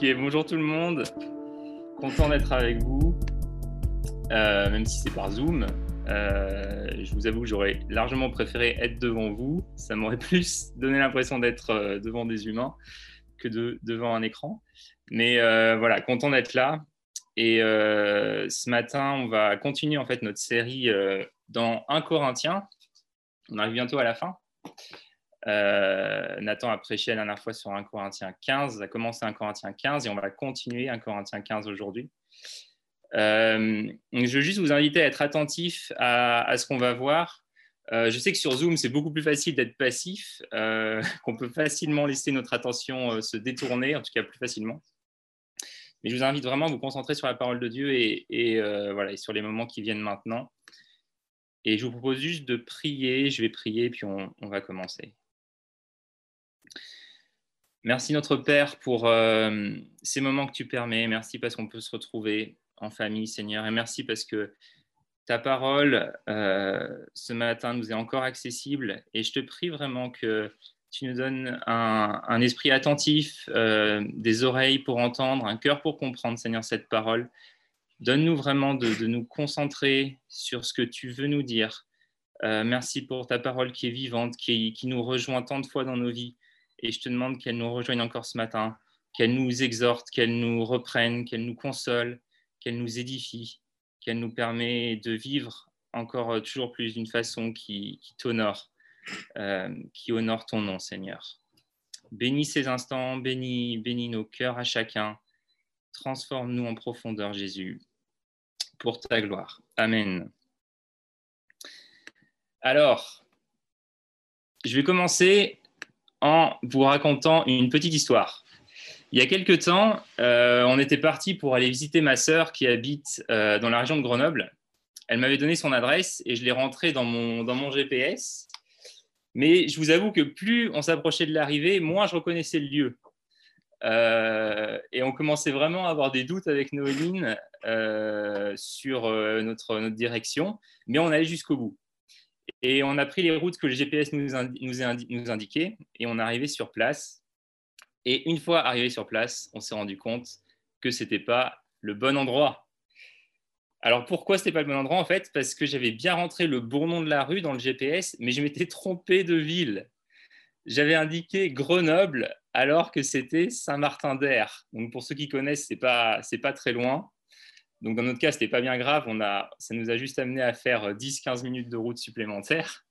Ok, bonjour tout le monde. Content d'être avec vous, euh, même si c'est par Zoom. Euh, je vous avoue que j'aurais largement préféré être devant vous. Ça m'aurait plus donné l'impression d'être euh, devant des humains que de, devant un écran. Mais voilà, content d'être là. Et ce matin, on va continuer en fait notre série dans 1 Corinthien. On arrive bientôt à la fin. Euh, Nathan a prêché la dernière fois sur 1 Corinthiens 15, a commencé 1 Corinthiens 15 et on va continuer 1 Corinthiens 15 aujourd'hui. Euh, je veux juste vous inviter à être attentif à, ce qu'on va voir. Euh, je sais que sur Zoom, c'est beaucoup plus facile d'être passif, qu'on peut facilement laisser notre attention se détourner, en tout cas plus facilement. Mais je vous invite vraiment à vous concentrer sur la parole de Dieu et, voilà, sur les moments qui viennent maintenant. Et je vous propose juste de prier. Je vais prier, puis on va commencer. Merci notre Père pour euh, ces moments que tu permets. Merci parce qu'on peut se retrouver en famille, Seigneur. Et merci parce que ta parole euh, ce matin nous est encore accessible. Et je te prie vraiment que tu nous donnes un, esprit attentif, euh, des oreilles pour entendre, un cœur pour comprendre, Seigneur, cette parole. Donne-nous vraiment de, nous concentrer sur ce que tu veux nous dire. merci pour ta parole qui est vivante, qui, qui nous rejoint tant de fois dans nos vies. Et je te demande qu'elle nous rejoigne encore ce matin, qu'elle nous exhorte, qu'elle nous reprenne, qu'elle nous console, qu'elle nous édifie, qu'elle nous permet de vivre encore euh, toujours plus d'une façon qui, t'honore, euh, qui honore ton nom, Seigneur. Bénis ces instants, bénis, bénis nos cœurs à chacun. Transforme-nous en profondeur, Jésus, pour ta gloire. Amen. Alors, je vais commencer en vous racontant une petite histoire. Il y a quelques temps, euh, on était parti pour aller visiter ma sœur qui habite euh, dans la région de Grenoble. Elle m'avait donné son adresse et je l'ai rentrée dans mon, dans mon GPS. Mais je vous avoue que plus on s'approchait de l'arrivée, moins je reconnaissais le lieu. Euh, et on commençait vraiment à avoir des doutes avec Noéline sur notre, notre direction, mais on allait jusqu'au bout. Et on a pris les routes que le GPS nous, nous, indiquait et on est arrivé sur place. Et une fois arrivé sur place, on s'est rendu compte que ce n'était pas le bon endroit. Alors pourquoi ce n'était pas le bon endroit En fait, parce que j'avais bien rentré le bon nom de la rue dans le GPS, mais je m'étais trompé de ville. J'avais indiqué Grenoble alors que c'était Saint-Martin-d'Air. Donc pour ceux qui connaissent, ce n'est pas très loin. Donc, dans notre cas, ce n'était pas bien grave. On a, ça nous a juste amené à faire 10-15 minutes de route supplémentaire.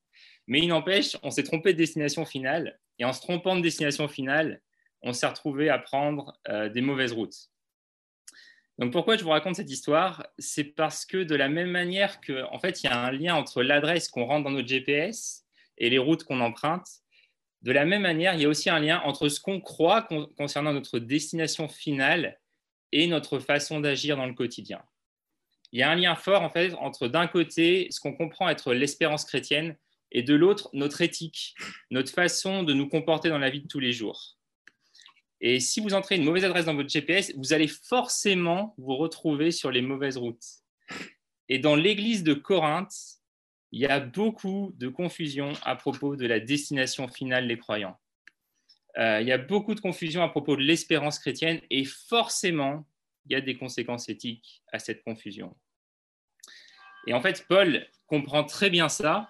Mais il n'empêche, on s'est trompé de destination finale. Et en se trompant de destination finale, on s'est retrouvé à prendre euh, des mauvaises routes. Donc, pourquoi je vous raconte cette histoire? C'est parce que de la même manière que, en fait, il y a un lien entre l'adresse qu'on rentre dans notre GPS et les routes qu'on emprunte. De la même manière, il y a aussi un lien entre ce qu'on croit concernant notre destination finale et notre façon d'agir dans le quotidien. Il y a un lien fort en fait entre d'un côté ce qu'on comprend être l'espérance chrétienne et de l'autre notre éthique, notre façon de nous comporter dans la vie de tous les jours. Et si vous entrez une mauvaise adresse dans votre GPS, vous allez forcément vous retrouver sur les mauvaises routes. Et dans l'église de Corinthe, il y a beaucoup de confusion à propos de la destination finale des croyants. Euh, il y a beaucoup de confusion à propos de l'espérance chrétienne et forcément, il y a des conséquences éthiques à cette confusion. Et en fait, Paul comprend très bien ça.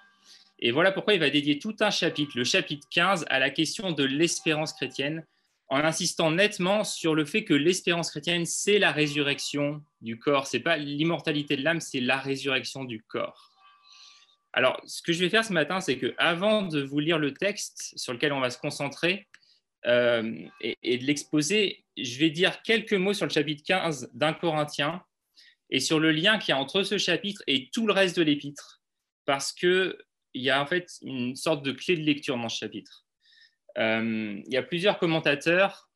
Et voilà pourquoi il va dédier tout un chapitre, le chapitre 15, à la question de l'espérance chrétienne, en insistant nettement sur le fait que l'espérance chrétienne, c'est la résurrection du corps. Ce n'est pas l'immortalité de l'âme, c'est la résurrection du corps. Alors, ce que je vais faire ce matin, c'est que avant de vous lire le texte sur lequel on va se concentrer, euh, et, de l'exposer, je vais dire quelques mots sur le chapitre 15 d'un Corinthien et sur le lien qu'il y a entre ce chapitre et tout le reste de l'épître, parce qu'il y a en fait une sorte de clé de lecture dans ce chapitre. Euh, il y a plusieurs commentateurs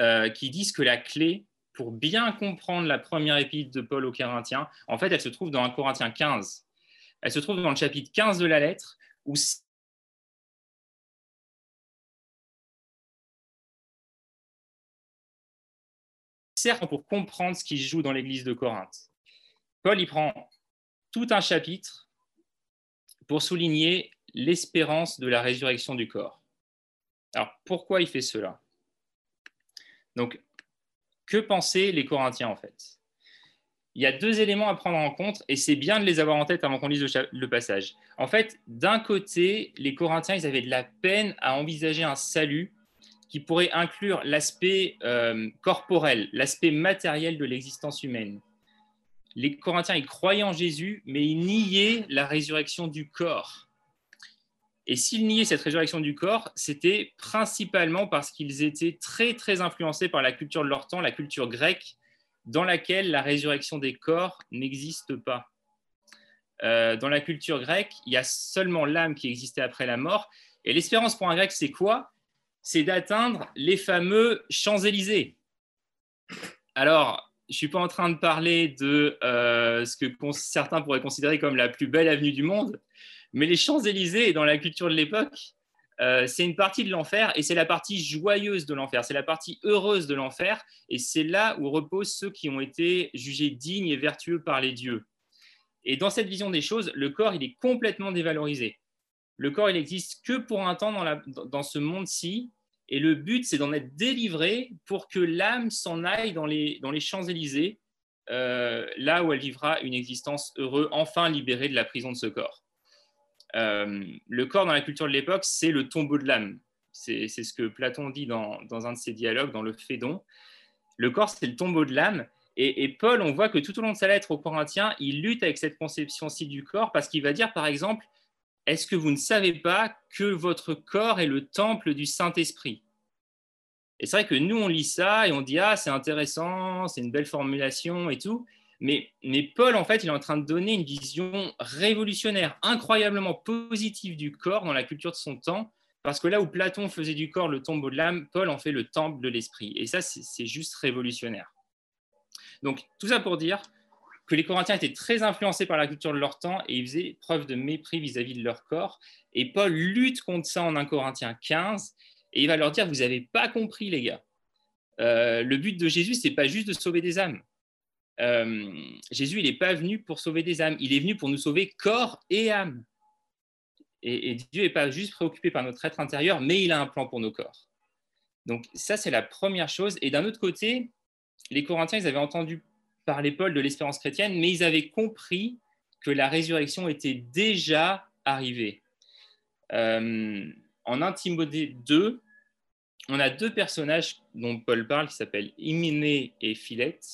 euh, qui disent que la clé pour bien comprendre la première épître de Paul aux Corinthiens, en fait, elle se trouve dans un Corinthien 15. Elle se trouve dans le chapitre 15 de la lettre, où pour comprendre ce qui se joue dans l'église de Corinthe. Paul y prend tout un chapitre pour souligner l'espérance de la résurrection du corps. Alors pourquoi il fait cela? Donc Que pensaient les Corinthiens en fait? Il y a deux éléments à prendre en compte et c'est bien de les avoir en tête avant qu'on lise le, passage. En fait, d'un côté, les Corinthiens, ils avaient de la peine à envisager un salut qui pourrait inclure l'aspect euh, corporel, l'aspect matériel de l'existence humaine. Les Corinthiens, ils croyaient en Jésus, mais ils niaient la résurrection du corps. Et s'ils niaient cette résurrection du corps, c'était principalement parce qu'ils étaient très, très influencés par la culture de leur temps, la culture grecque, dans laquelle la résurrection des corps n'existe pas. Euh, dans la culture grecque, il y a seulement l'âme qui existait après la mort. Et l'espérance pour un grec, c'est quoi? C'est d'atteindre les fameux Champs-Élysées. Alors, je ne suis pas en train de parler de euh, ce que certains pourraient considérer comme la plus belle avenue du monde, mais les Champs-Élysées, dans la culture de l'époque, euh, c'est une partie de l'enfer et c'est la partie joyeuse de l'enfer, c'est la partie heureuse de l'enfer et c'est là où reposent ceux qui ont été jugés dignes et vertueux par les dieux. Et dans cette vision des choses, le corps, il est complètement dévalorisé. Le corps, il n'existe que pour un temps dans, ce monde-ci et le but, c'est d'en être délivré pour que l'âme s'en aille dans les, dans les Champs-Élysées, euh, là où elle vivra une existence heureuse, enfin libérée de la prison de ce corps. Euh, le corps dans la culture de l'époque, c'est le tombeau de l'âme. C'est ce que Platon dit dans, un de ses dialogues, dans le Phédon. Le corps, c'est le tombeau de l'âme. Et, Paul, on voit que tout au long de sa lettre aux Corinthiens, il lutte avec cette conception-ci du corps parce qu'il va dire, par exemple, est-ce que vous ne savez pas que votre corps est le temple du Saint-Esprit? Et c'est vrai que nous, on lit ça et on dit, ah, c'est intéressant, c'est une belle formulation et tout. Mais, Paul, en fait, il est en train de donner une vision révolutionnaire, incroyablement positive du corps dans la culture de son temps, parce que là où Platon faisait du corps le tombeau de l'âme, Paul en fait le temple de l'esprit. Et ça, c'est juste révolutionnaire. Donc, tout ça pour dire que les Corinthiens étaient très influencés par la culture de leur temps et ils faisaient preuve de mépris vis-à-vis de leur corps. Et Paul lutte contre ça en 1 Corinthiens 15 et il va leur dire, vous n'avez pas compris les gars. Euh, le but de Jésus, c'est pas juste de sauver des âmes. Euh, Jésus, il n'est pas venu pour sauver des âmes, il est venu pour nous sauver corps et âme. Et, Dieu n'est pas juste préoccupé par notre être intérieur, mais il a un plan pour nos corps. Donc ça, c'est la première chose. Et d'un autre côté, les Corinthiens, ils avaient entendu parler Paul de l'espérance chrétienne, mais ils avaient compris que la résurrection était déjà arrivée. Euh, en 1 Timothée 2, on a deux personnages dont Paul parle qui s'appellent Hyménée et Philette.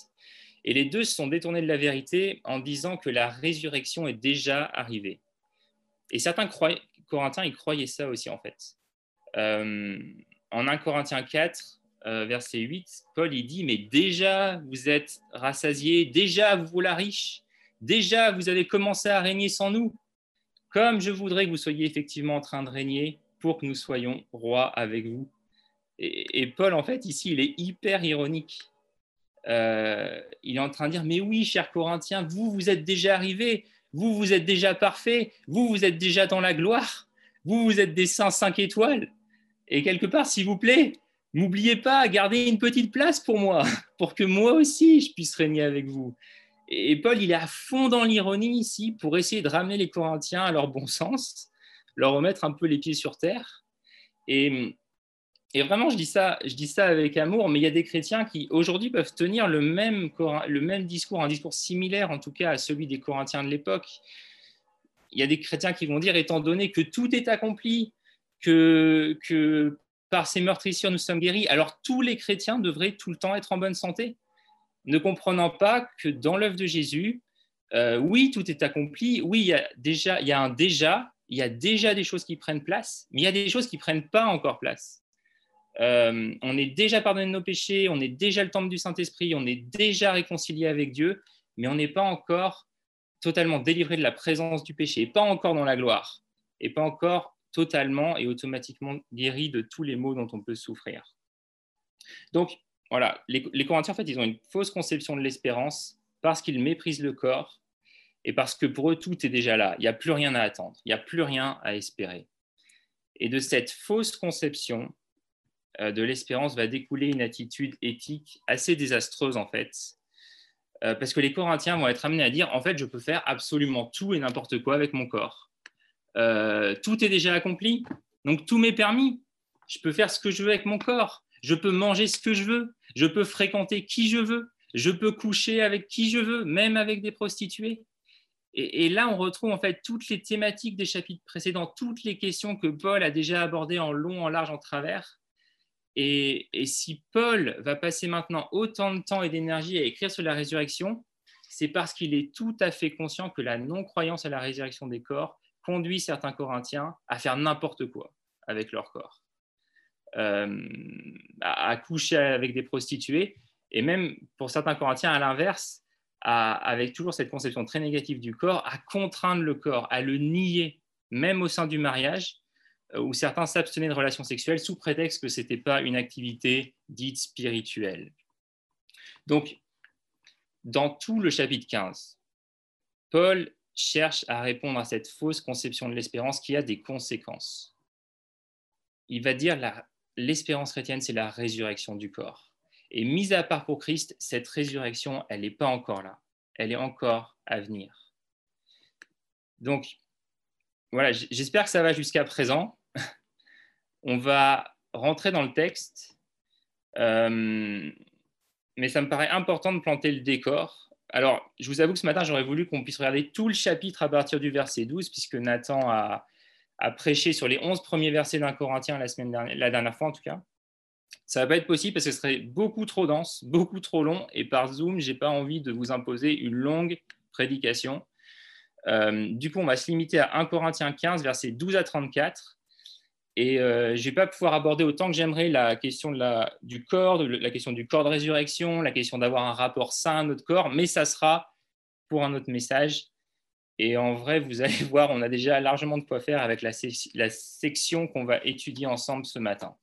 Et les deux se sont détournés de la vérité en disant que la résurrection est déjà arrivée. Et certains Corinthiens, ils croyaient ça aussi en fait. Euh, en 1 Corinthiens 4, euh, verset 8, Paul il dit, mais déjà vous êtes rassasiés, déjà vous voilà riche, déjà vous avez commencé à régner sans nous, comme je voudrais que vous soyez effectivement en train de régner pour que nous soyons rois avec vous. et Paul, en fait, ici, il est hyper ironique. Euh, il est en train de dire, mais oui, chers Corinthiens, vous, vous êtes déjà arrivés, vous, vous êtes déjà parfaits, vous, vous êtes déjà dans la gloire, vous, vous êtes des saints cinq étoiles. Et quelque part, s'il vous plaît, n'oubliez pas, gardez une petite place pour moi, pour que moi aussi, je puisse régner avec vous. Et Paul, il est à fond dans l'ironie ici pour essayer de ramener les Corinthiens à leur bon sens, leur remettre un peu les pieds sur terre. Et vraiment, je dis, ça, je dis ça avec amour, mais il y a des chrétiens qui aujourd'hui peuvent tenir le même, le même discours, un discours similaire en tout cas à celui des Corinthiens de l'époque. Il y a des chrétiens qui vont dire, étant donné que tout est accompli, que, que par ces meurtrissures nous sommes guéris, alors tous les chrétiens devraient tout le temps être en bonne santé, ne comprenant pas que dans l'œuvre de Jésus, euh, oui, tout est accompli, oui, il y, a déjà, il y a un déjà, il y a déjà des choses qui prennent place, mais il y a des choses qui ne prennent pas encore place. Euh, on est déjà pardonné de nos péchés, on est déjà le temple du Saint-Esprit, on est déjà réconcilié avec Dieu, mais on n'est pas encore totalement délivré de la présence du péché, pas encore dans la gloire, et pas encore totalement et automatiquement guéri de tous les maux dont on peut souffrir. Donc, voilà, les, Corinthiens, en fait, ils ont une fausse conception de l'espérance parce qu'ils méprisent le corps et parce que pour eux, tout est déjà là. Il n'y a plus rien à attendre, il n'y a plus rien à espérer. Et de cette fausse conception, euh, de l'espérance va découler une attitude éthique assez désastreuse en fait. Euh, parce que les Corinthiens vont être amenés à dire, en fait, je peux faire absolument tout et n'importe quoi avec mon corps. Euh, tout est déjà accompli, donc tout m'est permis. Je peux faire ce que je veux avec mon corps. Je peux manger ce que je veux, je peux fréquenter qui je veux, je peux coucher avec qui je veux, même avec des prostituées. Et, là, on retrouve en fait toutes les thématiques des chapitres précédents, toutes les questions que Paul a déjà abordées en long, en large, en travers. Et, et si Paul va passer maintenant autant de temps et d'énergie à écrire sur la résurrection, c'est parce qu'il est tout à fait conscient que la non-croyance à la résurrection des corps conduit certains Corinthiens à faire n'importe quoi avec leur corps, euh, à coucher avec des prostituées, et même pour certains Corinthiens, à l'inverse, avec toujours cette conception très négative du corps, à contraindre le corps, à le nier, même au sein du mariage, euh, où certains s'abstenaient de relations sexuelles sous prétexte que ce n'était pas une activité dite spirituelle. Donc, dans tout le chapitre 15, Paul cherche à répondre à cette fausse conception de l'espérance qui a des conséquences. Il va dire l'espérance chrétienne, c'est la résurrection du corps. Et mise à part pour Christ, cette résurrection, elle n'est pas encore là. Elle est encore à venir. Donc, voilà, j'espère que ça va jusqu'à présent. On va rentrer dans le texte, euh, mais ça me paraît important de planter le décor alors, je vous avoue que ce matin, j'aurais voulu qu'on puisse regarder tout le chapitre à partir du verset 12, puisque Nathan a, prêché sur les 11 premiers versets d'un Corinthien la, semaine dernière, la dernière fois en tout cas. Ça ne va pas être possible parce que ce serait beaucoup trop dense, beaucoup trop long, et par Zoom, je n'ai pas envie de vous imposer une longue prédication. Euh, du coup, on va se limiter à 1 Corinthiens 15, versets 12 à 34. Et euh, je ne vais pas pouvoir aborder autant que j'aimerais la question du corps, la question du corps de résurrection, la question d'avoir un rapport sain à notre corps, mais ça sera pour un autre message. Et en vrai, vous allez voir, on a déjà largement de quoi faire avec la, la section qu'on va étudier ensemble ce matin.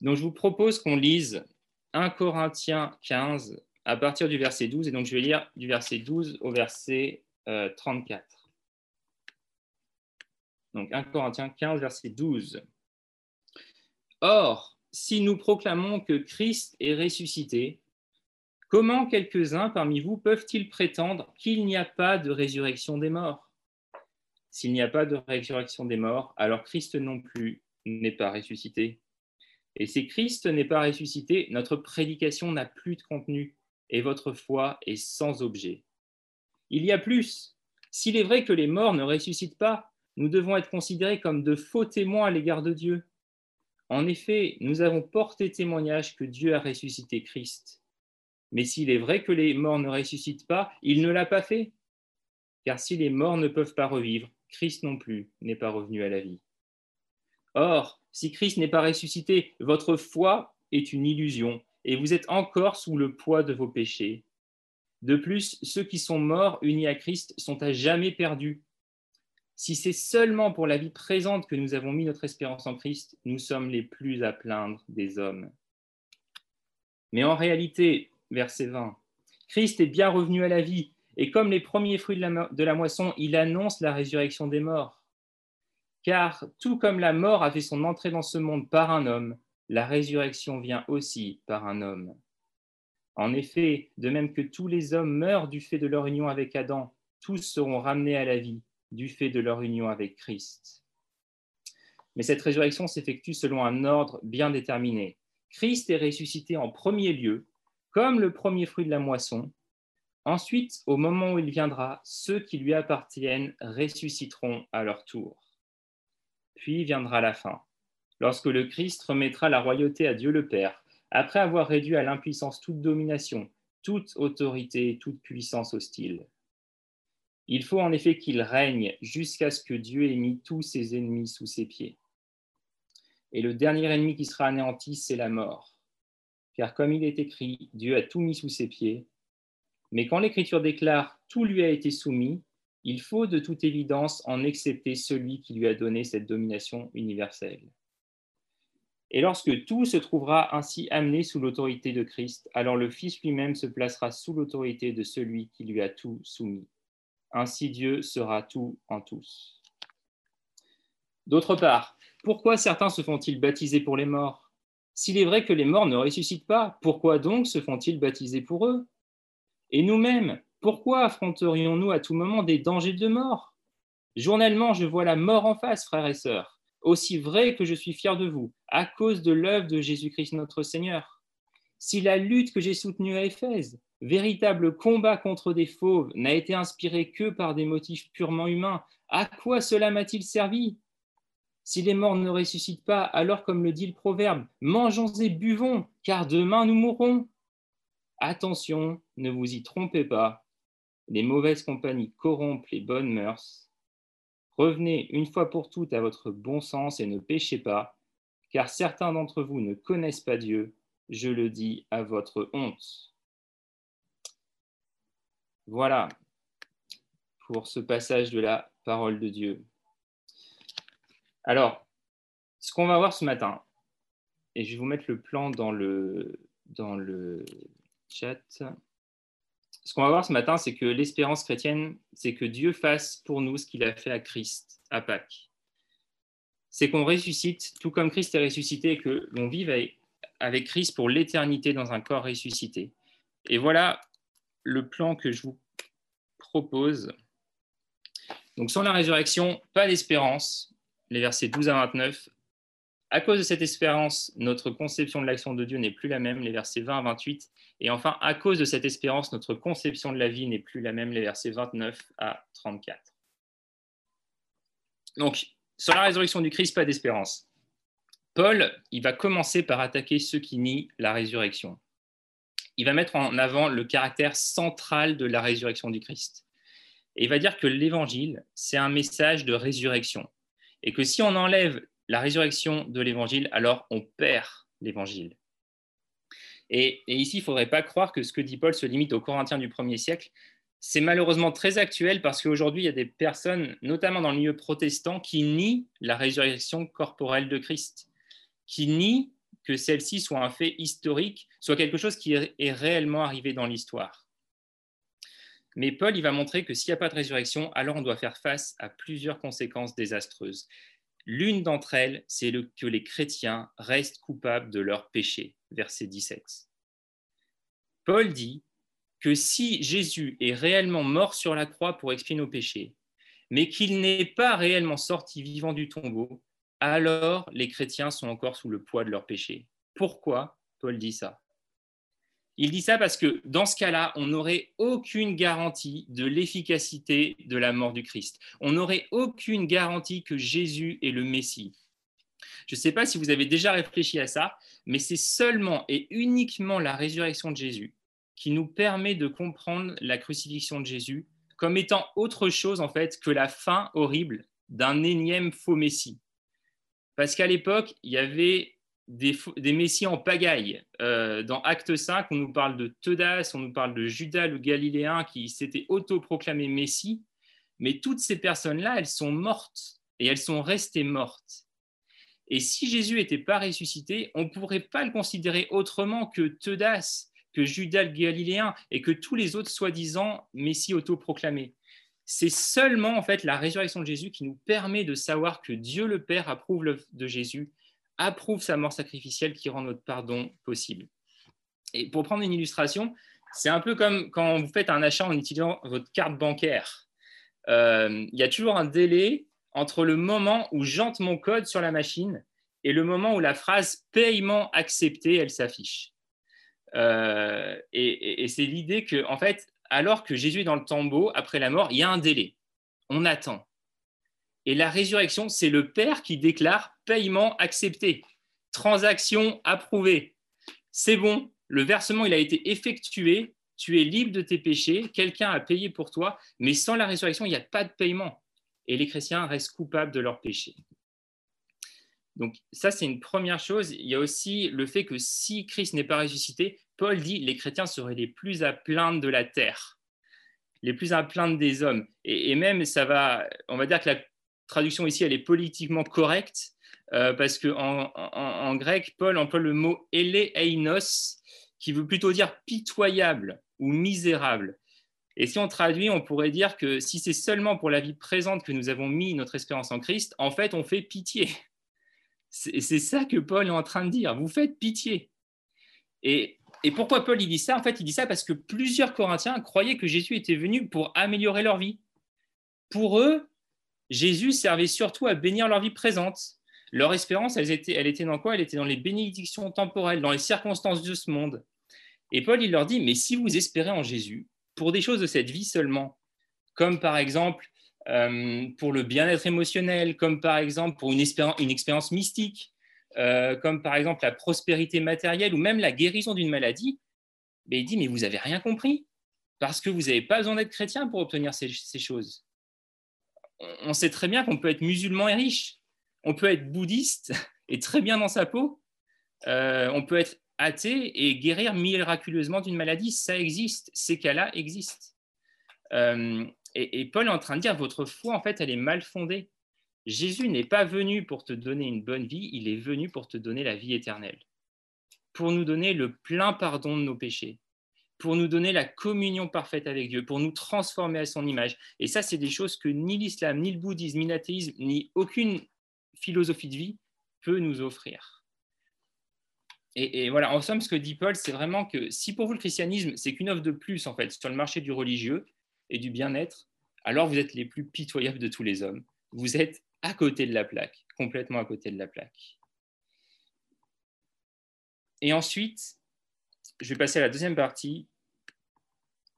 Donc, je vous propose qu'on lise 1 Corinthiens 15 à partir du verset 12. Et donc, je vais lire du verset 12 au verset 34. Donc 1 Corinthiens 15, verset 12. Or, si nous proclamons que Christ est ressuscité, comment quelques-uns parmi vous peuvent-ils prétendre qu'il n'y a pas de résurrection des morts? S'il n'y a pas de résurrection des morts, alors Christ non plus n'est pas ressuscité. Et si Christ n'est pas ressuscité, notre prédication n'a plus de contenu et votre foi est sans objet. Il y a plus. S'il est vrai que les morts ne ressuscitent pas, nous devons être considérés comme de faux témoins à l'égard de Dieu. En effet, nous avons porté témoignage que Dieu a ressuscité Christ. Mais s'il est vrai que les morts ne ressuscitent pas, il ne l'a pas fait. Car si les morts ne peuvent pas revivre, Christ non plus n'est pas revenu à la vie. Or, si Christ n'est pas ressuscité, votre foi est une illusion et vous êtes encore sous le poids de vos péchés. De plus, ceux qui sont morts unis à Christ sont à jamais perdus. Si c'est seulement pour la vie présente que nous avons mis notre espérance en Christ, nous sommes les plus à plaindre des hommes. Mais en réalité, verset 20, Christ est bien revenu à la vie, et comme les premiers fruits de la, moisson, il annonce la résurrection des morts. Car tout comme la mort a fait son entrée dans ce monde par un homme, la résurrection vient aussi par un homme. En effet, de même que tous les hommes meurent du fait de leur union avec Adam, tous seront ramenés à la vie du fait de leur union avec Christ. Mais cette résurrection s'effectue selon un ordre bien déterminé. Christ est ressuscité en premier lieu, comme le premier fruit de la moisson. Ensuite, au moment où il viendra, ceux qui lui appartiennent ressusciteront à leur tour. Puis viendra la fin, lorsque le Christ remettra la royauté à Dieu le Père, après avoir réduit à l'impuissance toute domination, toute autorité, toute puissance hostile. Il faut en effet qu'il règne jusqu'à ce que Dieu ait mis tous ses ennemis sous ses pieds. Et le dernier ennemi qui sera anéanti, c'est la mort. Car comme il est écrit, Dieu a tout mis sous ses pieds. Mais quand l'Écriture déclare tout lui a été soumis, il faut de toute évidence en accepter celui qui lui a donné cette domination universelle. Et lorsque tout se trouvera ainsi amené sous l'autorité de Christ, alors le Fils lui-même se placera sous l'autorité de celui qui lui a tout soumis. Ainsi Dieu sera tout en tous. D'autre part, pourquoi certains se font-ils baptiser pour les morts? S'il est vrai que les morts ne ressuscitent pas, pourquoi donc se font-ils baptiser pour eux? Et nous-mêmes, pourquoi affronterions-nous à tout moment des dangers de mort? Journellement, je vois la mort en face, frères et sœurs. aussi vrai que je suis fier de vous, à cause de l'œuvre de Jésus-Christ notre Seigneur. Si la lutte que j'ai soutenue à Éphèse, véritable combat contre des fauves, n'a été inspirée que par des motifs purement humains, à quoi cela m'a-t-il servi? Si les morts ne ressuscitent pas, alors comme le dit le proverbe, mangeons et buvons, car demain nous mourrons. Attention, ne vous y trompez pas, les mauvaises compagnies corrompent les bonnes mœurs. Revenez une fois pour toutes à votre bon sens et ne péchez pas, car certains d'entre vous ne connaissent pas Dieu, je le dis à votre honte. Voilà pour ce passage de la parole de Dieu. Alors, ce qu'on va voir ce matin, et je vais vous mettre le plan dans le, chat ce qu'on va voir ce matin, c'est que l'espérance chrétienne, c'est que Dieu fasse pour nous ce qu'il a fait à Christ, à Pâques. C'est qu'on ressuscite, tout comme Christ est ressuscité, et que l'on vive avec Christ pour l'éternité dans un corps ressuscité. Et voilà le plan que je vous propose. Donc sans la résurrection, pas d'espérance, les versets 12 à 29. À cause de cette espérance, notre conception de l'action de Dieu n'est plus la même, les versets 20 à 28. Et enfin, à cause de cette espérance, notre conception de la vie n'est plus la même, les versets 29 à 34. Donc, sur la résurrection du Christ, pas d'espérance. Paul, il va commencer par attaquer ceux qui nient la résurrection. Il va mettre en avant le caractère central de la résurrection du Christ. Et il va dire que l'évangile, c'est un message de résurrection. Et que si on enlève la résurrection de l'évangile, alors on perd l'évangile. Et, ici, il ne faudrait pas croire que ce que dit Paul se limite aux Corinthiens du premier siècle. C'est malheureusement très actuel parce qu'aujourd'hui, il y a des personnes, notamment dans le milieu protestant, qui nient la résurrection corporelle de Christ, qui nient que celle-ci soit un fait historique, soit quelque chose qui est réellement arrivé dans l'histoire. Mais Paul, il va montrer que s'il n'y a pas de résurrection, alors on doit faire face à plusieurs conséquences désastreuses. L'une d'entre elles, c'est que les chrétiens restent coupables de leurs péchés. Verset 17. Paul dit que si Jésus est réellement mort sur la croix pour expier nos péchés, mais qu'il n'est pas réellement sorti vivant du tombeau, alors les chrétiens sont encore sous le poids de leurs péchés. Pourquoi Paul dit ça? Il dit ça parce que dans ce cas-là, on n'aurait aucune garantie de l'efficacité de la mort du Christ. On n'aurait aucune garantie que Jésus est le Messie. Je ne sais pas si vous avez déjà réfléchi à ça, mais c'est seulement et uniquement la résurrection de Jésus qui nous permet de comprendre la crucifixion de Jésus comme étant autre chose en fait que la fin horrible d'un énième faux Messie. Parce qu'à l'époque, il y avait des, messies en pagaille. Euh, dans Acte 5, on nous parle de Teudas, on nous parle de Judas le Galiléen qui s'était autoproclamé messie. Mais toutes ces personnes-là, elles sont mortes et elles sont restées mortes. Et si Jésus n'était pas ressuscité, on ne pourrait pas le considérer autrement que Teudas, que Judas le Galiléen et que tous les autres soi-disant messies autoproclamés. C'est seulement en fait la résurrection de Jésus qui nous permet de savoir que Dieu le Père approuve l'œuvre de Jésus approuve sa mort sacrificielle qui rend notre pardon possible. Et pour prendre une illustration, c'est un peu comme quand vous faites un achat en utilisant votre carte bancaire. Euh, il y a toujours un délai entre le moment où j'entre mon code sur la machine et le moment où la phrase paiement accepté, elle s'affiche. Euh, et, et c'est l'idée que, en fait, alors que Jésus est dans le tombeau, après la mort, il y a un délai. On attend. Et la résurrection, c'est le Père qui déclare paiement accepté, transaction approuvée. C'est bon, le versement il a été effectué, tu es libre de tes péchés, quelqu'un a payé pour toi, mais sans la résurrection, il n'y a pas de paiement. Et les chrétiens restent coupables de leurs péchés. Donc ça, c'est une première chose. Il y a aussi le fait que si Christ n'est pas ressuscité, Paul dit les chrétiens seraient les plus à plaindre de la terre, les plus à plaindre des hommes. Et, même, ça va, on va dire que la traduction ici, elle est politiquement correcte, euh, parce qu'en en, grec, Paul emploie le mot einos qui veut plutôt dire pitoyable ou misérable. Et si on traduit, on pourrait dire que si c'est seulement pour la vie présente que nous avons mis notre espérance en Christ, en fait, on fait pitié. C'est ça que Paul est en train de dire. Vous faites pitié. Et, et pourquoi Paul il dit ça? En fait, il dit ça parce que plusieurs Corinthiens croyaient que Jésus était venu pour améliorer leur vie. Pour eux, Jésus servait surtout à bénir leur vie présente. Leur espérance, elle était, dans quoi? Elle était dans les bénédictions temporelles, dans les circonstances de ce monde. Et Paul, il leur dit, mais si vous espérez en Jésus, pour des choses de cette vie seulement, comme par exemple euh, pour le bien-être émotionnel, comme par exemple pour une expérience mystique, euh, comme par exemple la prospérité matérielle ou même la guérison d'une maladie, mais il dit, mais vous n'avez rien compris, parce que vous n'avez pas besoin d'être chrétien pour obtenir ces, choses. On sait très bien qu'on peut être musulman et riche, on peut être bouddhiste et très bien dans sa peau, euh, on peut être athée et guérir miraculeusement d'une maladie, ça existe, ces cas-là existent. Euh, et, Paul est en train de dire, votre foi, en fait, elle est mal fondée. Jésus n'est pas venu pour te donner une bonne vie, il est venu pour te donner la vie éternelle, pour nous donner le plein pardon de nos péchés, pour nous donner la communion parfaite avec Dieu, pour nous transformer à son image. Et ça, c'est des choses que ni l'islam, ni le bouddhisme, ni l'athéisme, ni aucune philosophie de vie peut nous offrir. Et, voilà, en somme, ce que dit Paul, c'est vraiment que si pour vous le christianisme, c'est qu'une offre de plus en fait sur le marché du religieux et du bien-être, alors vous êtes les plus pitoyables de tous les hommes. Vous êtes à côté de la plaque, complètement à côté de la plaque. Et ensuite, je vais passer à la deuxième partie.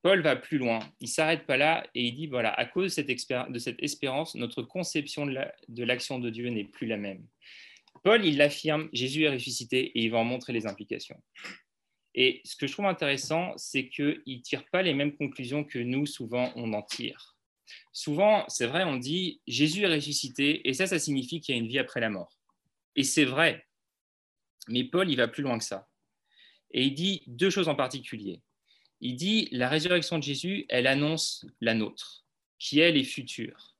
Paul va plus loin. Il s'arrête pas là et il dit voilà, à cause de cette, espérance, notre conception de l'action de, de Dieu n'est plus la même. Paul, il l'affirme, Jésus est ressuscité et il va en montrer les implications. Et ce que je trouve intéressant, c'est qu'il ne tire pas les mêmes conclusions que nous, souvent, on en tire. Souvent, c'est vrai, on dit Jésus est ressuscité et ça, ça signifie qu'il y a une vie après la mort. Et c'est vrai. Mais Paul, il va plus loin que ça. Et il dit deux choses en particulier. Il dit la résurrection de Jésus, elle annonce la nôtre, qui elle est future.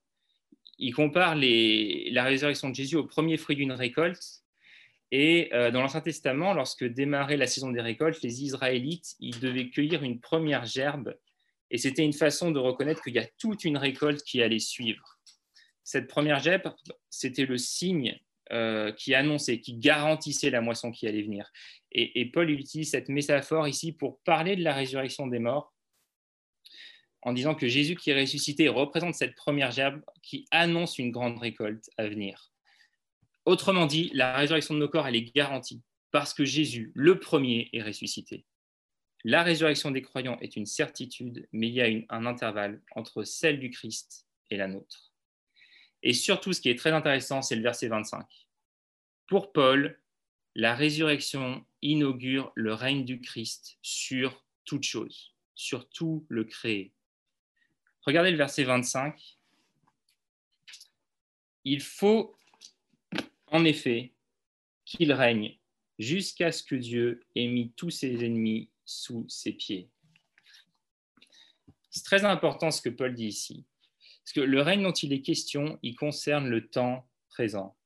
Il compare la résurrection de Jésus au premier fruit d'une récolte. Et euh, dans l'Ancien Testament, lorsque démarrait la saison des récoltes, les Israélites, ils devaient cueillir une première gerbe. Et c'était une façon de reconnaître qu'il y a toute une récolte qui allait suivre. Cette première gerbe, c'était le signe euh, qui annonçait, qui garantissait la moisson qui allait venir. Et, Paul utilise cette métaphore ici pour parler de la résurrection des morts, en disant que Jésus qui est ressuscité représente cette première gerbe qui annonce une grande récolte à venir. Autrement dit, la résurrection de nos corps, elle est garantie parce que Jésus, le premier, est ressuscité. La résurrection des croyants est une certitude, mais il y a un intervalle entre celle du Christ et la nôtre. Et surtout, ce qui est très intéressant, c'est le verset 25. Pour Paul, la résurrection inaugure le règne du Christ sur toute chose, sur tout le créé. Regardez le verset 25. Il faut en effet qu'il règne jusqu'à ce que Dieu ait mis tous ses ennemis sous ses pieds. C'est très important ce que Paul dit ici. Parce que le règne dont il est question, il concerne le temps présent.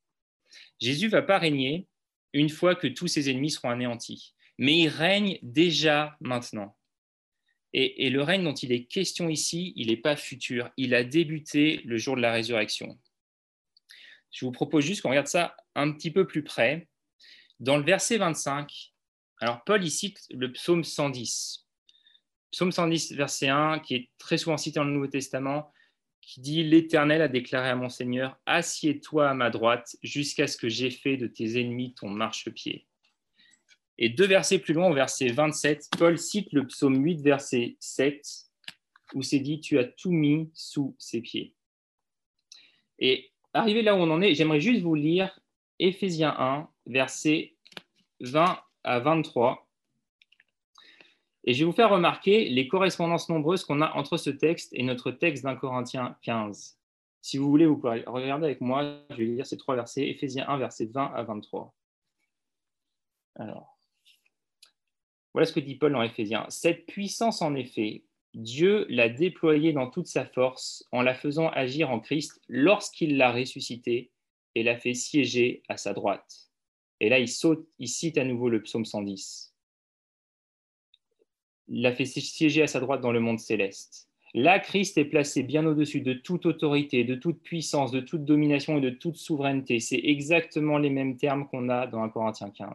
Jésus va pas régner une fois que tous ses ennemis seront anéantis, mais il règne déjà maintenant. Et, le règne dont il est question ici, il n'est pas futur, il a débuté le jour de la résurrection. Je vous propose juste qu'on regarde ça un petit peu plus près. Dans le verset 25, alors Paul y cite le psaume 110. Psaume 110, verset 1, qui est très souvent cité dans le Nouveau Testament qui dit L'Éternel a déclaré à mon Seigneur Assieds-toi à ma droite jusqu'à ce que j'ai fait de tes ennemis ton marchepied. Et deux versets plus loin, au verset 27, Paul cite le psaume 8, verset 7, où c'est dit Tu as tout mis sous ses pieds. Et arrivé là où on en est, j'aimerais juste vous lire Éphésiens 1, verset 20 à 23 et je vais vous faire remarquer les correspondances nombreuses qu'on a entre ce texte et notre texte d'un Corinthiens 15. Si vous voulez, vous pouvez regarder avec moi, je vais lire ces trois versets, Éphésiens 1, versets 20 à 23. Alors, voilà ce que dit Paul dans Éphésiens. Cette puissance, en effet, Dieu l'a déployée dans toute sa force en la faisant agir en Christ lorsqu'il l'a ressuscité et l'a fait siéger à sa droite. Et là, il, cite à nouveau le psaume 110 l'a fait siéger à sa droite dans le monde céleste. Là, Christ est placé bien au-dessus de toute autorité, de toute puissance, de toute domination et de toute souveraineté. C'est exactement les mêmes termes qu'on a dans 1 Corinthiens 15.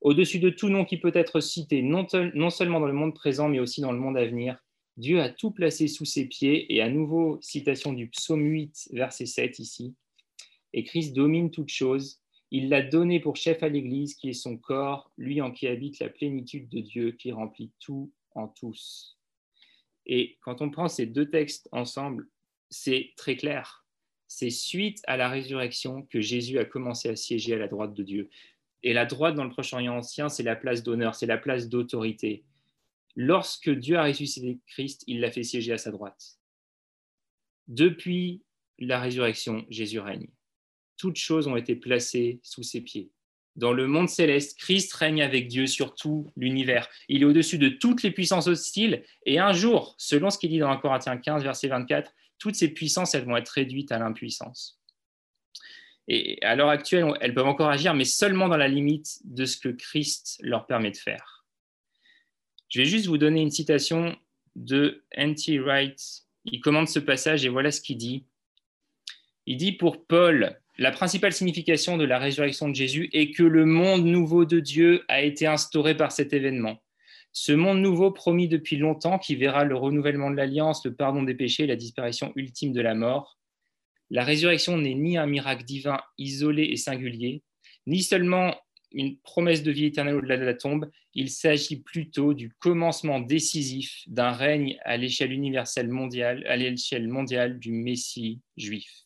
Au-dessus de tout nom qui peut être cité, non, non, seulement dans le monde présent, mais aussi dans le monde à venir, Dieu a tout placé sous ses pieds. Et à nouveau, citation du psaume 8, verset 7 ici. Et Christ domine toute chose. Il l'a donné pour chef à l'Église, qui est son corps, lui en qui habite la plénitude de Dieu, qui remplit tout en tous. Et quand on prend ces deux textes ensemble, c'est très clair. C'est suite à la résurrection que Jésus a commencé à siéger à la droite de Dieu. Et la droite dans le Proche-Orient ancien, c'est la place d'honneur, c'est la place d'autorité. Lorsque Dieu a ressuscité Christ, il l'a fait siéger à sa droite. Depuis la résurrection, Jésus règne. Toutes choses ont été placées sous ses pieds. Dans le monde céleste, Christ règne avec Dieu sur tout l'univers. Il est au-dessus de toutes les puissances hostiles. Et un jour, selon ce qu'il dit dans 1 Corinthiens 15, verset 24, toutes ces puissances, elles vont être réduites à l'impuissance. Et à l'heure actuelle, elles peuvent encore agir, mais seulement dans la limite de ce que Christ leur permet de faire. Je vais juste vous donner une citation de N.T. Wright. Il commande ce passage et voilà ce qu'il dit. Il dit pour Paul, la principale signification de la résurrection de Jésus est que le monde nouveau de Dieu a été instauré par cet événement. Ce monde nouveau promis depuis longtemps qui verra le renouvellement de l'alliance, le pardon des péchés, la disparition ultime de la mort. La résurrection n'est ni un miracle divin isolé et singulier, ni seulement une promesse de vie éternelle au-delà de la tombe, il s'agit plutôt du commencement décisif d'un règne à l'échelle universelle mondiale, à l'échelle mondiale du Messie juif.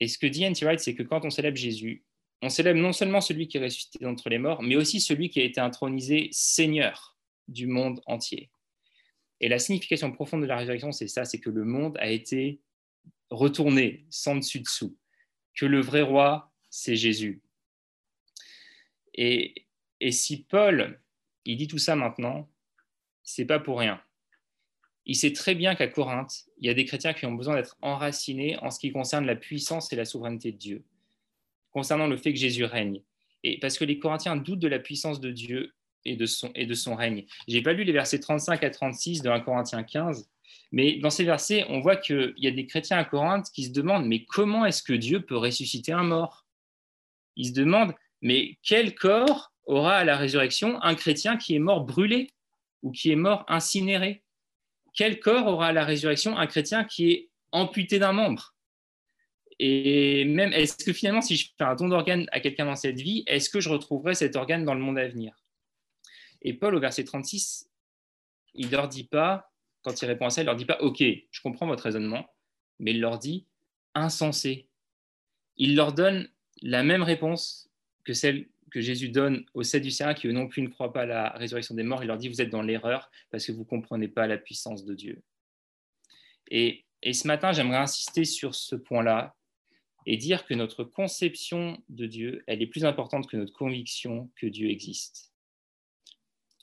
Et ce que dit N.T. Wright, c'est que quand on célèbre Jésus, on célèbre non seulement celui qui est ressuscité d'entre les morts, mais aussi celui qui a été intronisé Seigneur du monde entier. Et la signification profonde de la résurrection, c'est ça, c'est que le monde a été retourné sans dessus-dessous, que le vrai roi, c'est Jésus. Et, et si Paul, il dit tout ça maintenant, c'est pas pour rien il sait très bien qu'à Corinthe, il y a des chrétiens qui ont besoin d'être enracinés en ce qui concerne la puissance et la souveraineté de Dieu, concernant le fait que Jésus règne. Et parce que les Corinthiens doutent de la puissance de Dieu et de son, et de son règne. Je n'ai pas lu les versets 35 à 36 de 1 Corinthiens 15, mais dans ces versets, on voit qu'il y a des chrétiens à Corinthe qui se demandent, mais comment est-ce que Dieu peut ressusciter un mort? Ils se demandent, mais quel corps aura à la résurrection un chrétien qui est mort brûlé ou qui est mort incinéré? Quel corps aura à la résurrection un chrétien qui est amputé d'un membre? Et même, est-ce que finalement, si je fais un don d'organe à quelqu'un dans cette vie, est-ce que je retrouverai cet organe dans le monde à venir? Et Paul, au verset 36, il ne leur dit pas, quand il répond à ça, il leur dit pas, OK, je comprends votre raisonnement, mais il leur dit, insensé. Il leur donne la même réponse que celle que Jésus donne aux Sadducéens qui eux non plus ne croient pas à la résurrection des morts, il leur dit vous êtes dans l'erreur parce que vous ne comprenez pas la puissance de Dieu. Et, ce matin, j'aimerais insister sur ce point-là et dire que notre conception de Dieu, elle est plus importante que notre conviction que Dieu existe.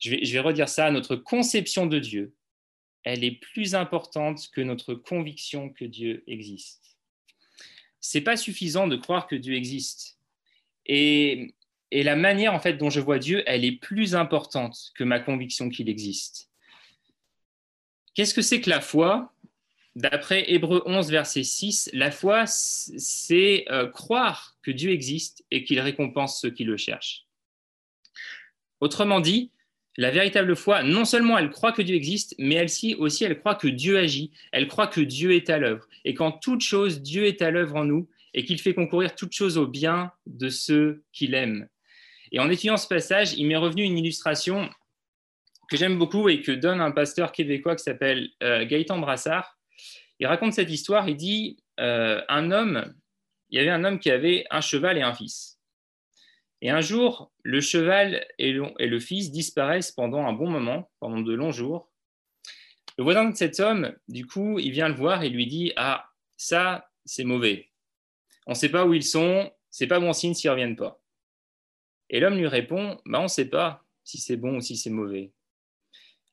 Je vais, je vais redire ça, notre conception de Dieu, elle est plus importante que notre conviction que Dieu existe. C'est pas suffisant de croire que Dieu existe. Et et la manière en fait dont je vois Dieu, elle est plus importante que ma conviction qu'il existe. Qu'est-ce que c'est que la foi? D'après Hébreu 11, verset 6, la foi, c'est euh, croire que Dieu existe et qu'il récompense ceux qui le cherchent. Autrement dit, la véritable foi, non seulement elle croit que Dieu existe, mais elle aussi elle croit que Dieu agit, elle croit que Dieu est à l'œuvre. Et qu'en toute chose, Dieu est à l'œuvre en nous et qu'il fait concourir toute chose au bien de ceux qu'il aime. Et en étudiant ce passage, il m'est revenu une illustration que j'aime beaucoup et que donne un pasteur québécois qui s'appelle euh, Gaëtan Brassard. Il raconte cette histoire, il dit, euh, un homme, il y avait un homme qui avait un cheval et un fils. Et un jour, le cheval et le, fils disparaissent pendant un bon moment, pendant de longs jours. Le voisin de cet homme, du coup, il vient le voir et lui dit Ah, ça, c'est mauvais. On ne sait pas où ils sont, c'est pas bon signe s'ils ne reviennent pas. Et l'homme lui répond bah, On ne sait pas si c'est bon ou si c'est mauvais.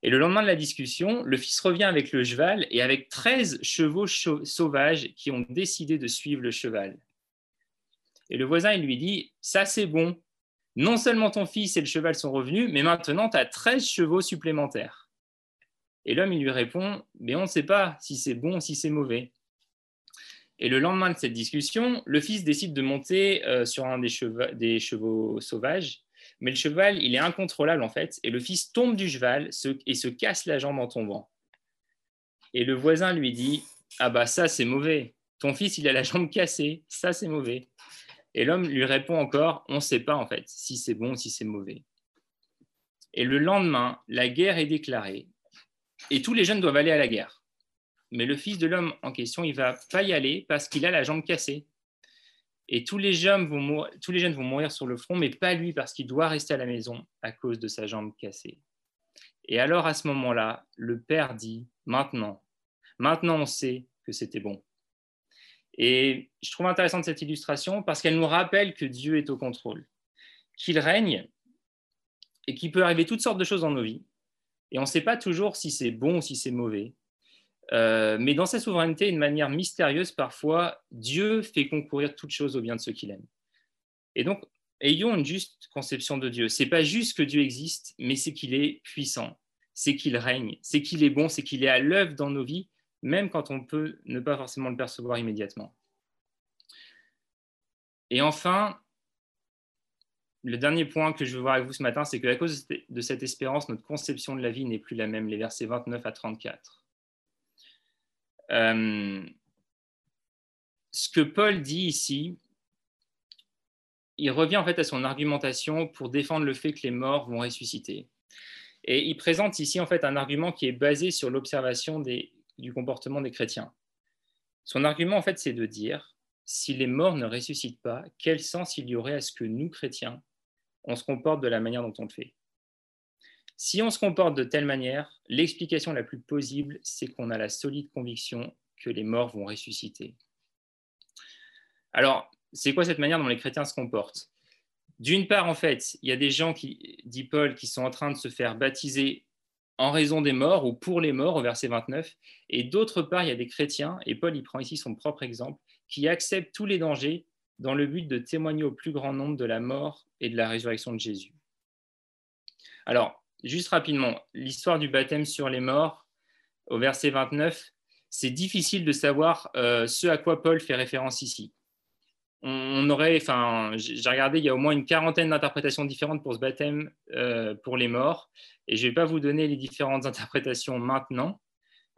Et le lendemain de la discussion, le fils revient avec le cheval et avec 13 chevaux sauvages qui ont décidé de suivre le cheval. Et le voisin, il lui dit Ça, c'est bon. Non seulement ton fils et le cheval sont revenus, mais maintenant, tu as 13 chevaux supplémentaires. Et l'homme, il lui répond Mais on ne sait pas si c'est bon ou si c'est mauvais. Et le lendemain de cette discussion, le fils décide de monter euh, sur un des chevaux, sauvages, mais le cheval, il est incontrôlable en fait, et le fils tombe du cheval et se casse la jambe en tombant. Et le voisin lui dit Ah bah ça c'est mauvais, Ton fils, il a la jambe cassée, ça c'est mauvais. Et l'homme lui répond encore, on ne sait pas en fait si c'est bon ou si c'est mauvais. Et le lendemain, la guerre est déclarée et tous les jeunes doivent aller à la guerre. Mais le fils de l'homme en question, il va pas y aller parce qu'il a la jambe cassée. Et tous les, jeunes vont tous les jeunes vont mourir sur le front, mais pas lui parce qu'il doit rester à la maison à cause de sa jambe cassée. Et alors à ce moment-là, le père dit, maintenant, maintenant on sait que c'était bon. Et je trouve intéressante cette illustration parce qu'elle nous rappelle que Dieu est au contrôle, qu'il règne et qu'il peut arriver toutes sortes de choses dans nos vies. Et on ne sait pas toujours si c'est bon ou si c'est mauvais. Euh, mais dans sa souveraineté, d'une manière mystérieuse, parfois, Dieu fait concourir toutes choses au bien de ceux qu'il aime. Et donc, ayons une juste conception de Dieu. C'est pas juste que Dieu existe, mais c'est qu'il est puissant, c'est qu'il règne, c'est qu'il est bon, c'est qu'il est à l'œuvre dans nos vies, même quand on peut ne pas forcément le percevoir immédiatement. Et enfin, le dernier point que je veux voir avec vous ce matin, c'est qu'à cause de cette espérance, notre conception de la vie n'est plus la même, les versets 29 à 34. Euh, ce que Paul dit ici, il revient en fait à son argumentation pour défendre le fait que les morts vont ressusciter. Et il présente ici en fait un argument qui est basé sur l'observation du comportement des chrétiens. Son argument en fait c'est de dire si les morts ne ressuscitent pas, quel sens il y aurait à ce que nous chrétiens on se comporte de la manière dont on le fait? Si on se comporte de telle manière, l'explication la plus possible, c'est qu'on a la solide conviction que les morts vont ressusciter. Alors, c'est quoi cette manière dont les chrétiens se comportent? D'une part, en fait, il y a des gens qui, dit Paul, qui sont en train de se faire baptiser en raison des morts ou pour les morts au verset 29. Et d'autre part, il y a des chrétiens, et Paul y prend ici son propre exemple, qui acceptent tous les dangers dans le but de témoigner au plus grand nombre de la mort et de la résurrection de Jésus. Alors, juste rapidement, l'histoire du baptême sur les morts, au verset 29, c'est difficile de savoir euh, ce à quoi Paul fait référence ici. On, aurait, enfin, j'ai regardé, il y a au moins une quarantaine d'interprétations différentes pour ce baptême euh, pour les morts, et je ne vais pas vous donner les différentes interprétations maintenant,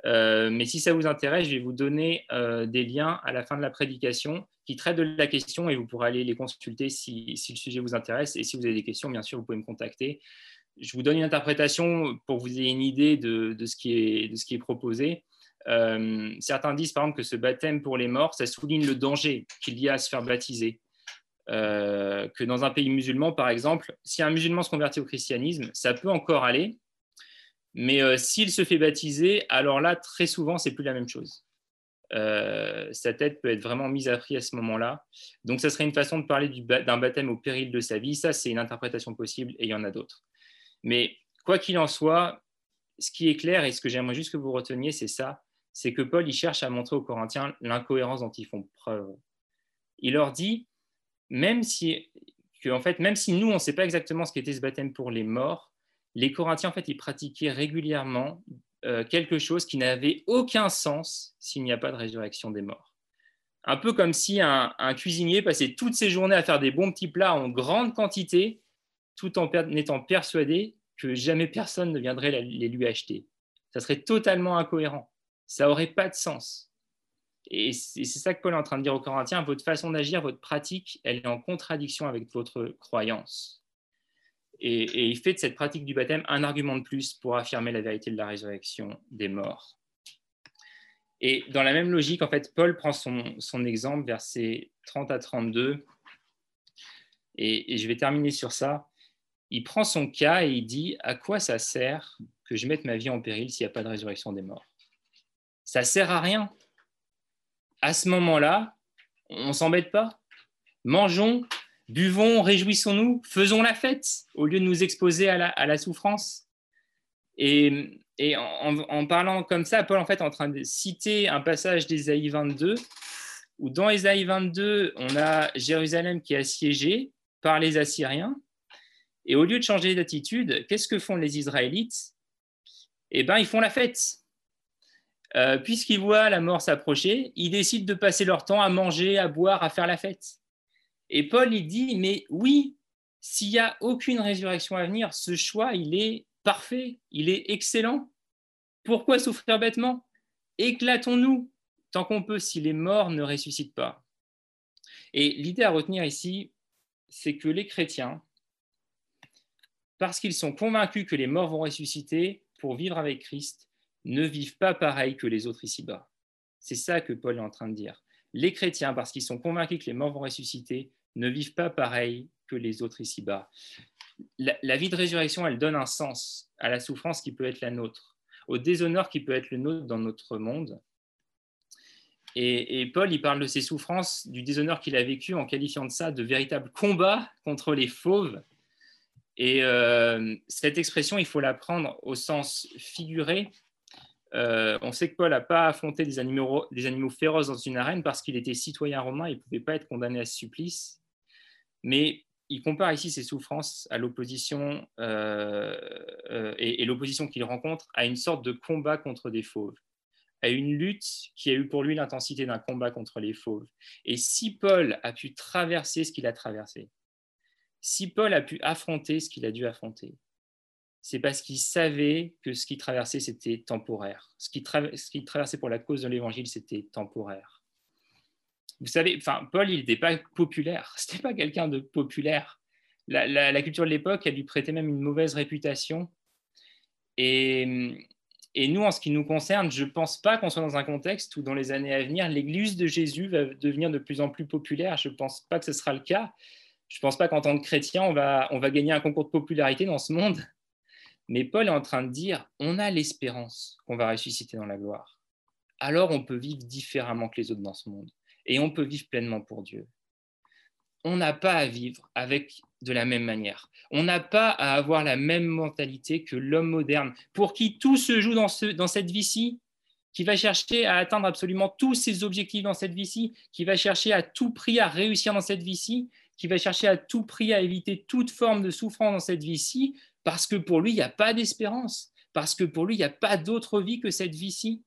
euh, mais si ça vous intéresse, je vais vous donner des liens à la fin de la prédication qui traitent de la question et vous pourrez aller les consulter si, le sujet vous intéresse. Et si vous avez des questions, bien sûr, vous pouvez me contacter. Je vous donne une interprétation pour vous ayez une idée de, ce, qui est, proposé. Euh, certains disent par exemple que ce baptême pour les morts, ça souligne le danger qu'il y a à se faire baptiser. Euh, que dans un pays musulman, par exemple, si un musulman se convertit au christianisme, ça peut encore aller, mais euh, s'il se fait baptiser, alors là, très souvent, c'est plus la même chose. Sa tête peut être vraiment mise à prix à ce moment-là. Donc, ça serait une façon de parler d'un baptême au péril de sa vie. Ça, c'est une interprétation possible et il y en a d'autres. Mais quoi qu'il en soit, ce qui est clair et ce que j'aimerais juste que vous reteniez, c'est ça c'est que Paul il cherche à montrer aux Corinthiens l'incohérence dont ils font preuve. Il leur dit, même si, en fait, même si nous, on ne sait pas exactement ce qu'était ce baptême pour les morts, les Corinthiens, en fait, ils pratiquaient régulièrement euh, quelque chose qui n'avait aucun sens s'il n'y a pas de résurrection des morts. Un peu comme si un, cuisinier passait toutes ses journées à faire des bons petits plats en grande quantité, tout en étant persuadé que jamais personne ne viendrait les lui acheter. Ça serait totalement incohérent. Ça n'aurait pas de sens. Et c'est ça que Paul est en train de dire aux Corinthiens, votre façon d'agir, votre pratique, elle est en contradiction avec votre croyance. Et, il fait de cette pratique du baptême un argument de plus pour affirmer la vérité de la résurrection des morts. Et dans la même logique, en fait, Paul prend son, exemple, versets 30 à 32, et, et, je vais terminer sur ça. Il prend son cas et il dit À quoi ça sert que je mette ma vie en péril s'il n'y a pas de résurrection des morts? Ça sert à rien. À ce moment-là, on ne s'embête pas. Mangeons, Buvons, réjouissons-nous, faisons la fête au lieu de nous exposer à la, souffrance. Et, en, parlant comme ça, Paul en fait est en train de citer un passage d'Ésaïe 22, où dans Ésaïe 22, on a Jérusalem qui est assiégée par les Assyriens. Et au lieu de changer d'attitude, qu'est-ce que font les Israélites? Eh bien, ils font la fête. Euh, puisqu'ils voient la mort s'approcher, ils décident de passer leur temps à manger, à boire, à faire la fête. Et Paul, il dit, mais oui, s'il n'y a aucune résurrection à venir, ce choix, il est parfait, il est excellent. Pourquoi souffrir bêtement? Éclatons-nous, tant qu'on peut si les morts ne ressuscitent pas. Et l'idée à retenir ici, c'est que les chrétiens, parce qu'ils sont convaincus que les morts vont ressusciter pour vivre avec Christ, ne vivent pas pareil que les autres ici-bas. C'est ça que Paul est en train de dire. Les chrétiens, parce qu'ils sont convaincus que les morts vont ressusciter, ne vivent pas pareil que les autres ici-bas. La, vie de résurrection, elle donne un sens à la souffrance qui peut être la nôtre, au déshonneur qui peut être le nôtre dans notre monde. Et, Paul, il parle de ses souffrances, du déshonneur qu'il a vécu en qualifiant de ça de véritable combat contre les fauves. Et euh, cette expression, il faut la prendre au sens figuré. Euh, on sait que Paul n'a pas affronté des animaux, féroces dans une arène parce qu'il était citoyen romain, il ne pouvait pas être condamné à ce supplice. Mais il compare ici ses souffrances à l'opposition euh, et l'opposition qu'il rencontre à une sorte de combat contre des fauves à une lutte qui a eu pour lui l'intensité d'un combat contre les fauves. Et si Paul a pu traverser ce qu'il a traversé, si Paul a pu affronter ce qu'il a dû affronter, c'est parce qu'il savait que ce qu'il traversait, c'était temporaire. Ce qu'il traversait pour la cause de l'évangile, c'était temporaire. Vous savez, Paul, il n'était pas populaire. Ce n'était pas quelqu'un de populaire. La, culture de l'époque, a lui prêtait même une mauvaise réputation. Et, et nous, en ce qui nous concerne, je ne pense pas qu'on soit dans un contexte où, dans les années à venir, l'Église de Jésus va devenir de plus en plus populaire. Je ne pense pas que ce sera le cas. Je ne pense pas qu'en tant que chrétien, on va, gagner un concours de popularité dans ce monde. Mais Paul est en train de dire, on a l'espérance qu'on va ressusciter dans la gloire. Alors on peut vivre différemment que les autres dans ce monde. Et on peut vivre pleinement pour Dieu. On n'a pas à vivre avec de la même manière. On n'a pas à avoir la même mentalité que l'homme moderne, pour qui tout se joue dans cette vie-ci, qui va chercher à atteindre absolument tous ses objectifs dans cette vie-ci, qui va chercher à tout prix à réussir dans cette vie-ci, qui va chercher à tout prix à éviter toute forme de souffrance dans cette vie-ci, parce que pour lui, il n'y a pas d'espérance, parce que pour lui, il n'y a pas d'autre vie que cette vie-ci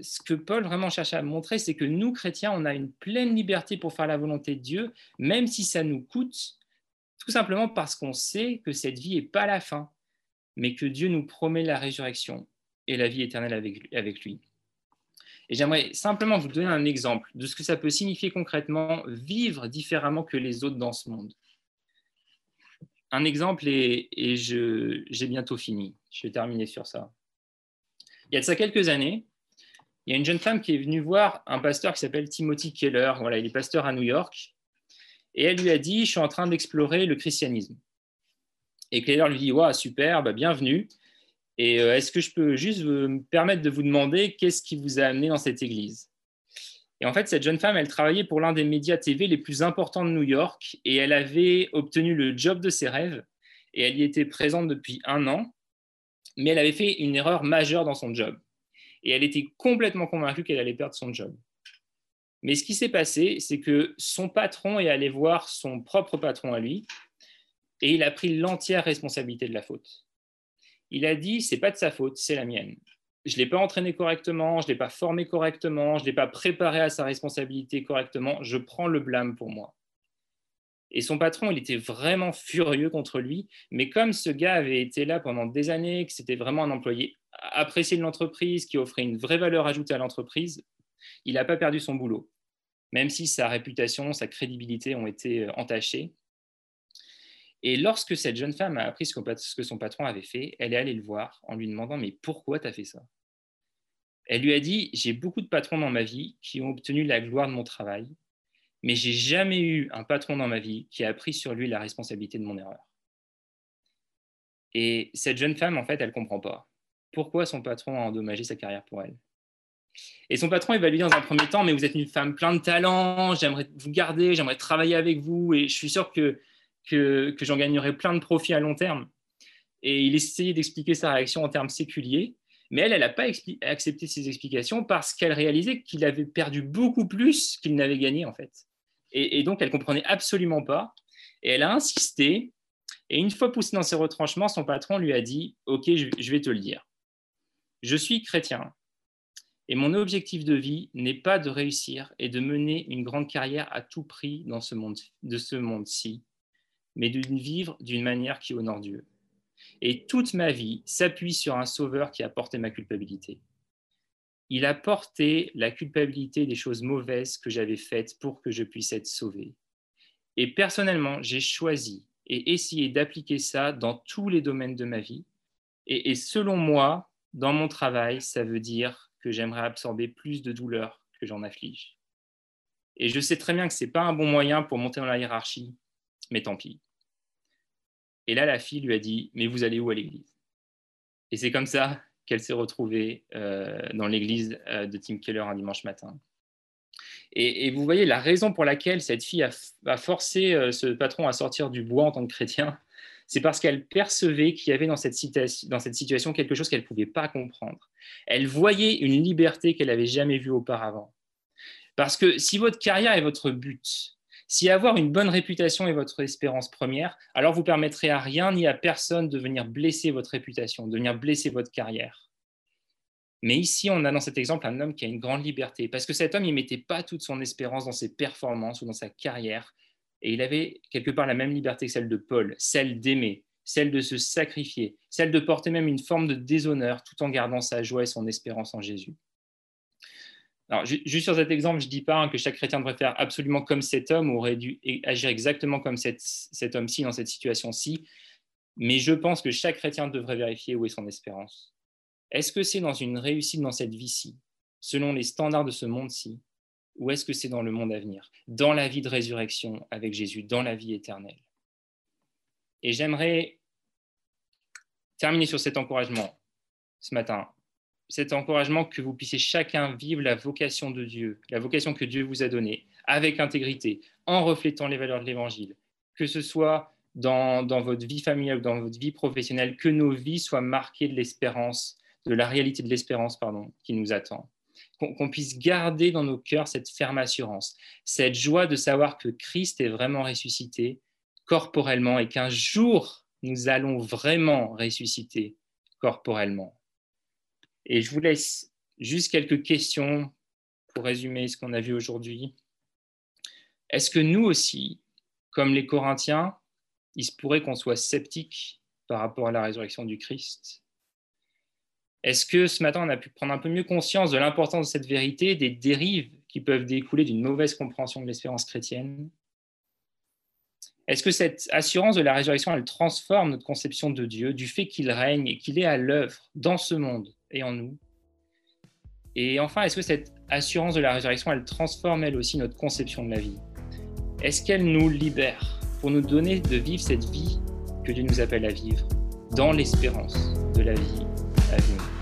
ce que Paul vraiment cherche à montrer, c'est que nous, chrétiens, on a une pleine liberté pour faire la volonté de Dieu, même si ça nous coûte, tout simplement parce qu'on sait que cette vie n'est pas la fin, mais que Dieu nous promet la résurrection et la vie éternelle avec, lui. Et j'aimerais simplement vous donner un exemple de ce que ça peut signifier concrètement vivre différemment que les autres dans ce monde. Un exemple, et, j'ai bientôt fini, je vais terminer sur ça. Il y a de ça quelques années, il y a une jeune femme qui est venue voir un pasteur qui s'appelle Timothy Keller. Voilà, il est pasteur à New York. Et elle lui a dit, je suis en train d'explorer le christianisme. Et Keller lui dit, ouais, super, bah, bienvenue. Et euh, est-ce que je peux juste me permettre de vous demander qu'est-ce qui vous a amené dans cette église? Et en fait, cette jeune femme, elle travaillait pour l'un des médias TV les plus importants de New York et elle avait obtenu le job de ses rêves et elle y était présente depuis un an, mais elle avait fait une erreur majeure dans son job et elle était complètement convaincue qu'elle allait perdre son job. Mais ce qui s'est passé, c'est que son patron est allé voir son propre patron à lui et il a pris l'entière responsabilité de la faute. Il a dit c'est pas de sa faute, c'est la mienne. Je l'ai pas entraîné correctement, je l'ai pas formé correctement, je l'ai pas préparé à sa responsabilité correctement, je prends le blâme pour moi. Et son patron, il était vraiment furieux contre lui, mais comme ce gars avait été là pendant des années, que c'était vraiment un employé apprécié de l'entreprise, qui offrait une vraie valeur ajoutée à l'entreprise, il n'a pas perdu son boulot, même si sa réputation, sa crédibilité ont été euh, entachées. Et lorsque cette jeune femme a appris ce que son patron avait fait, elle est allée le voir en lui demandant Mais pourquoi tu as fait ça? Elle lui a dit J'ai beaucoup de patrons dans ma vie qui ont obtenu la gloire de mon travail, mais j'ai jamais eu un patron dans ma vie qui a pris sur lui la responsabilité de mon erreur. Et cette jeune femme, en fait, elle ne comprend pas pourquoi son patron a endommagé sa carrière pour elle. Et son patron, il va lui dire dans un premier temps, mais vous êtes une femme plein de talent, j'aimerais vous garder, j'aimerais travailler avec vous, et je suis sûr que, que, j'en gagnerai plein de profits à long terme. Et il essayait d'expliquer sa réaction en termes séculiers, mais elle, elle n'a pas accepté ses explications parce qu'elle réalisait qu'il avait perdu beaucoup plus qu'il n'avait gagné, en fait. Et, donc, elle comprenait absolument pas, et elle a insisté, et une fois poussée dans ses retranchements, son patron lui a dit, OK, je vais te le dire. Je suis chrétien. Et mon objectif de vie n'est pas de réussir et de mener une grande carrière à tout prix dans ce monde-ci, mais de vivre d'une manière qui honore Dieu. Et toute ma vie s'appuie sur un sauveur qui a porté ma culpabilité. il a porté la culpabilité des choses mauvaises que j'avais faites pour que je puisse être sauvé. Et personnellement, j'ai choisi et essayé d'appliquer ça dans tous les domaines de ma vie. Et, selon moi, dans mon travail, ça veut dire que j'aimerais absorber plus de douleur que j'en afflige. Et je sais très bien que ce n'est pas un bon moyen pour monter dans la hiérarchie, mais tant pis. Et là, la fille lui a dit, mais vous allez où à l'église? Et c'est comme ça qu'elle s'est retrouvée euh, dans l'église euh, de Tim Keller un dimanche matin. Et, vous voyez la raison pour laquelle cette fille a, forcé euh, ce patron à sortir du bois en tant que chrétien, c'est parce qu'elle percevait qu'il y avait dans cette, dans cette situation quelque chose qu'elle ne pouvait pas comprendre. Elle voyait une liberté qu'elle n'avait jamais vue auparavant. Parce que si votre carrière est votre but, si avoir une bonne réputation est votre espérance première, alors vous permettrez à rien ni à personne de venir blesser votre réputation, de venir blesser votre carrière. Mais ici, on a dans cet exemple un homme qui a une grande liberté, parce que cet homme, il ne mettait pas toute son espérance dans ses performances ou dans sa carrière, et il avait quelque part la même liberté que celle de Paul, celle d'aimer, celle de se sacrifier, celle de porter même une forme de déshonneur tout en gardant sa joie et son espérance en Jésus. Alors, juste sur cet exemple, je ne dis pas hein, que chaque chrétien devrait faire absolument comme cet homme ou aurait dû agir exactement comme cet homme-ci dans cette situation-ci, mais je pense que chaque chrétien devrait vérifier où est son espérance. Est-ce que c'est dans une réussite dans cette vie-ci, selon les standards de ce monde-ci, ou est-ce que c'est dans le monde à venir, dans la vie de résurrection avec Jésus, dans la vie éternelle? Et j'aimerais terminer sur cet encouragement ce matin cet encouragement que vous puissiez chacun vivre la vocation de Dieu, la vocation que Dieu vous a donnée, avec intégrité, en reflétant les valeurs de l'Évangile, que ce soit dans, votre vie familiale ou dans votre vie professionnelle, que nos vies soient marquées de l'espérance, de la réalité de l'espérance pardon, qui nous attend. Qu'on puisse garder dans nos cœurs cette ferme assurance, cette joie de savoir que Christ est vraiment ressuscité corporellement et qu'un jour, nous allons vraiment ressusciter corporellement. Et je vous laisse juste quelques questions pour résumer ce qu'on a vu aujourd'hui. Est-ce que nous aussi, comme les Corinthiens, il se pourrait qu'on soit sceptiques par rapport à la résurrection du Christ? Est-ce que ce matin, on a pu prendre un peu mieux conscience de l'importance de cette vérité, des dérives qui peuvent découler d'une mauvaise compréhension de l'espérance chrétienne? Est-ce que cette assurance de la résurrection, elle transforme notre conception de Dieu, du fait qu'il règne et qu'il est à l'œuvre dans ce monde? Et en nous. Et enfin, est-ce que cette assurance de la résurrection, elle transforme elle aussi notre conception de la vie? Est-ce qu'elle nous libère pour nous donner de vivre cette vie que Dieu nous appelle à vivre dans l'espérance de la vie à venir?